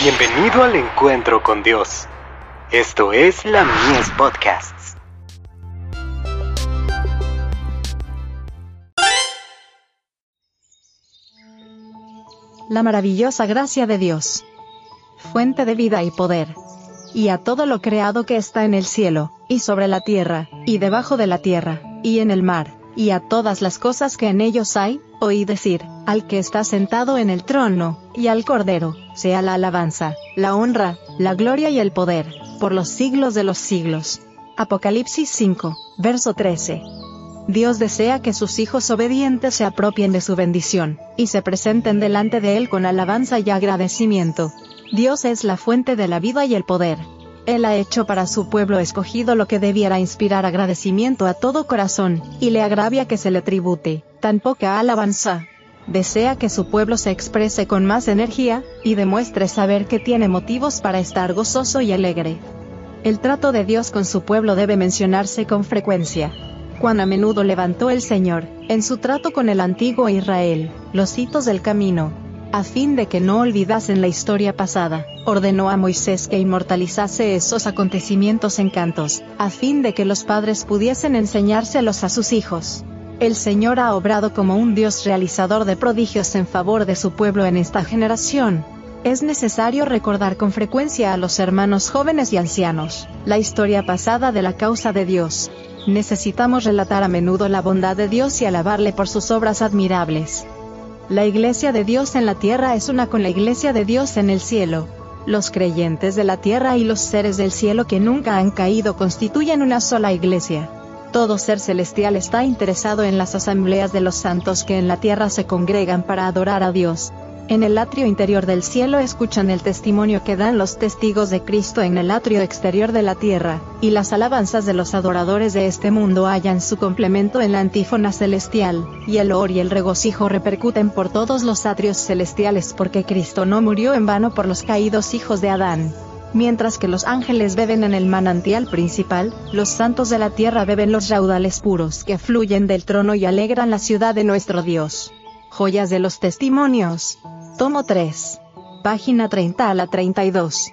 Bienvenido al encuentro con Dios. Esto es la Mies Podcasts. La maravillosa gracia de Dios. Fuente de vida y poder. Y a todo lo creado que está en el cielo, y sobre la tierra, y debajo de la tierra, y en el mar, y a todas las cosas que en ellos hay, oí decir, al que está sentado en el trono, y al Cordero, sea la alabanza, la honra, la gloria y el poder, por los siglos de los siglos. Apocalipsis 5, verso 13. Dios desea que sus hijos obedientes se apropien de su bendición, y se presenten delante de Él con alabanza y agradecimiento. Dios es la fuente de la vida y el poder. Él ha hecho para su pueblo escogido lo que debiera inspirar agradecimiento a todo corazón, y le agravia que se le tribute tan poca alabanza. Desea que su pueblo se exprese con más energía, y demuestre saber que tiene motivos para estar gozoso y alegre. El trato de Dios con su pueblo debe mencionarse con frecuencia. Cuán a menudo levantó el Señor, en su trato con el antiguo Israel, los hitos del camino, a fin de que no olvidasen la historia pasada, ordenó a Moisés que inmortalizase esos acontecimientos en cantos, a fin de que los padres pudiesen enseñárselos a sus hijos. El Señor ha obrado como un Dios realizador de prodigios en favor de su pueblo en esta generación. Es necesario recordar con frecuencia a los hermanos jóvenes y ancianos, la historia pasada de la causa de Dios. Necesitamos relatar a menudo la bondad de Dios y alabarle por sus obras admirables. La iglesia de Dios en la tierra es una con la iglesia de Dios en el cielo. Los creyentes de la tierra y los seres del cielo que nunca han caído constituyen una sola iglesia. Todo ser celestial está interesado en las asambleas de los santos que en la tierra se congregan para adorar a Dios. En el atrio interior del cielo escuchan el testimonio que dan los testigos de Cristo en el atrio exterior de la tierra, y las alabanzas de los adoradores de este mundo hallan su complemento en la antífona celestial, y el or y el regocijo repercuten por todos los atrios celestiales porque Cristo no murió en vano por los caídos hijos de Adán. Mientras que los ángeles beben en el manantial principal, los santos de la tierra beben los raudales puros que fluyen del trono y alegran la ciudad de nuestro Dios. Joyas de los Testimonios. Tomo 3. Página 30 a la 32.